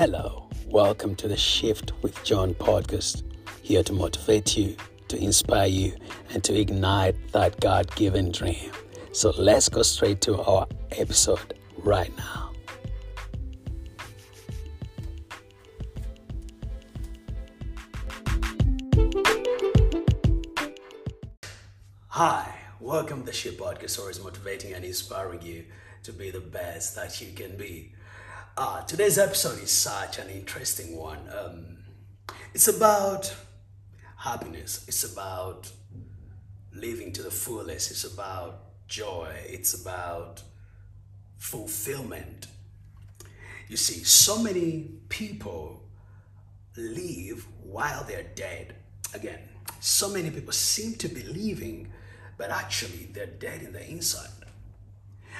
Hello, welcome to the Shift with John podcast. Here to motivate you, to inspire you, and to ignite that God given dream. So let's go straight to our episode right now. Hi, welcome to the Shift podcast, always motivating and inspiring you to be the best that you can be. Uh, today's episode is such an interesting one. Um, it's about happiness, it's about living to the fullest, it's about joy, it's about fulfillment. You see, so many people live while they're dead. Again, so many people seem to be living, but actually they're dead in the inside.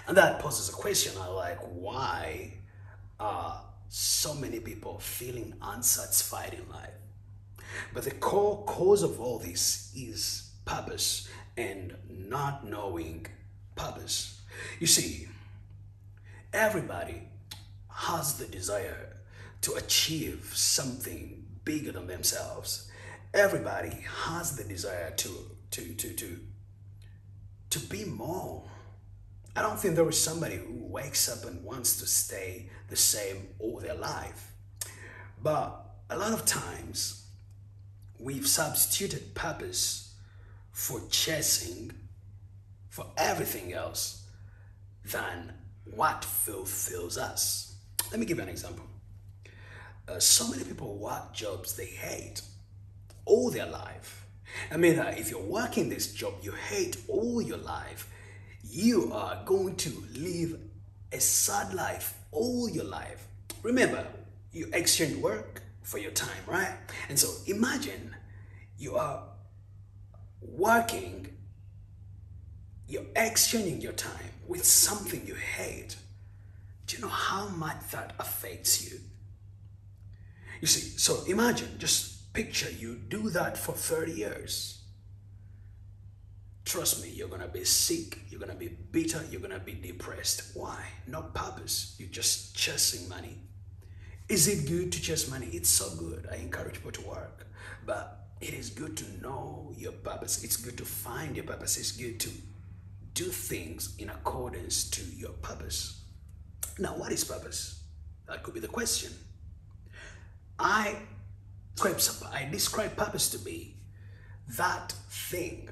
And that poses a question I like, why are so many people feeling unsatisfied in life? But the core cause of all this is purpose and not knowing purpose. You see, everybody has the desire to achieve something bigger than themselves. Everybody has the desire to to to to to be more. I don't think there is somebody who wakes up and wants to stay the same all their life. But a lot of times we've substituted purpose for chasing for everything else than what fulfills us. Let me give you an example. Uh, so many people work jobs they hate all their life. I mean, uh, if you're working this job you hate all your life, you are going to live a sad life all your life. Remember, you exchange work for your time, right? And so imagine you are working, you're exchanging your time with something you hate. Do you know how much that affects you? You see, so imagine, just picture you do that for 30 years. Trust me, you're gonna be sick, you're gonna be bitter, you're gonna be depressed. Why? Not purpose. You're just chasing money. Is it good to chase money? It's so good. I encourage people to work. But it is good to know your purpose. It's good to find your purpose. It's good to do things in accordance to your purpose. Now, what is purpose? That could be the question. I describe, I describe purpose to be that thing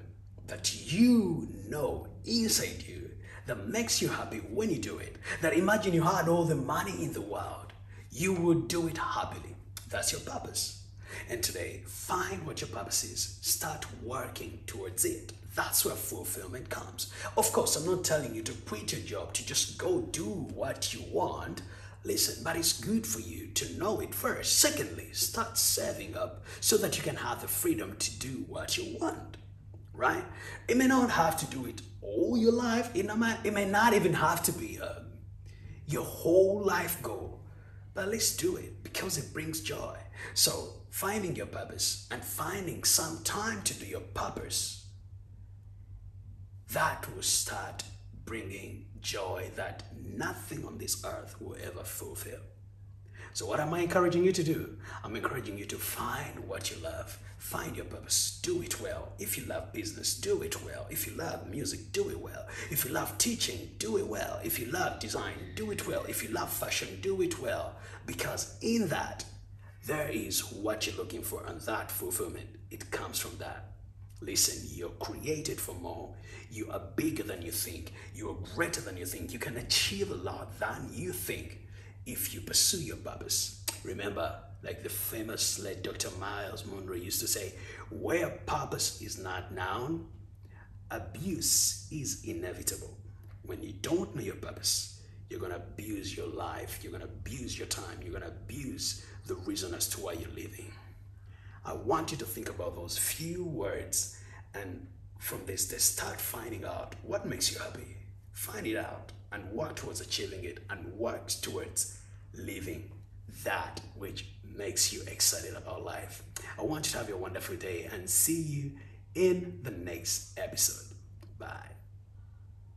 that you know inside you that makes you happy when you do it. That imagine you had all the money in the world, you would do it happily. That's your purpose. And today, find what your purpose is. Start working towards it. That's where fulfillment comes. Of course, I'm not telling you to quit your job, to just go do what you want. Listen, but it's good for you to know it first. Secondly, start saving up so that you can have the freedom to do what you want right? It may not have to do it all your life. It, it may not even have to be uh, your whole life goal, but let's do it because it brings joy. So, finding your purpose and finding some time to do your purpose, that will start bringing joy that nothing on this earth will ever fulfill. So, what am I encouraging you to do? I'm encouraging you to find what you love, find your purpose, do it well. If you love business, do it well. If you love music, do it well. If you love teaching, do it well. If you love design, do it well. If you love fashion, do it well. Because in that, there is what you're looking for, and that fulfillment, it comes from that. Listen, you're created for more. You are bigger than you think. You are greater than you think. You can achieve a lot than you think if you pursue your purpose. Remember, like the famous late Dr. Myles Munroe used to say, where purpose is not known, abuse is inevitable. When you don't know your purpose, you're going to abuse your life, you're going to abuse your time, you're going to abuse the reason as to why you're living. I want you to think about those few words and from this, they start finding out what makes you happy. Find it out and work towards achieving it and work towards living that which makes you excited about life. I want you to have a wonderful day and see you in the next episode. Bye.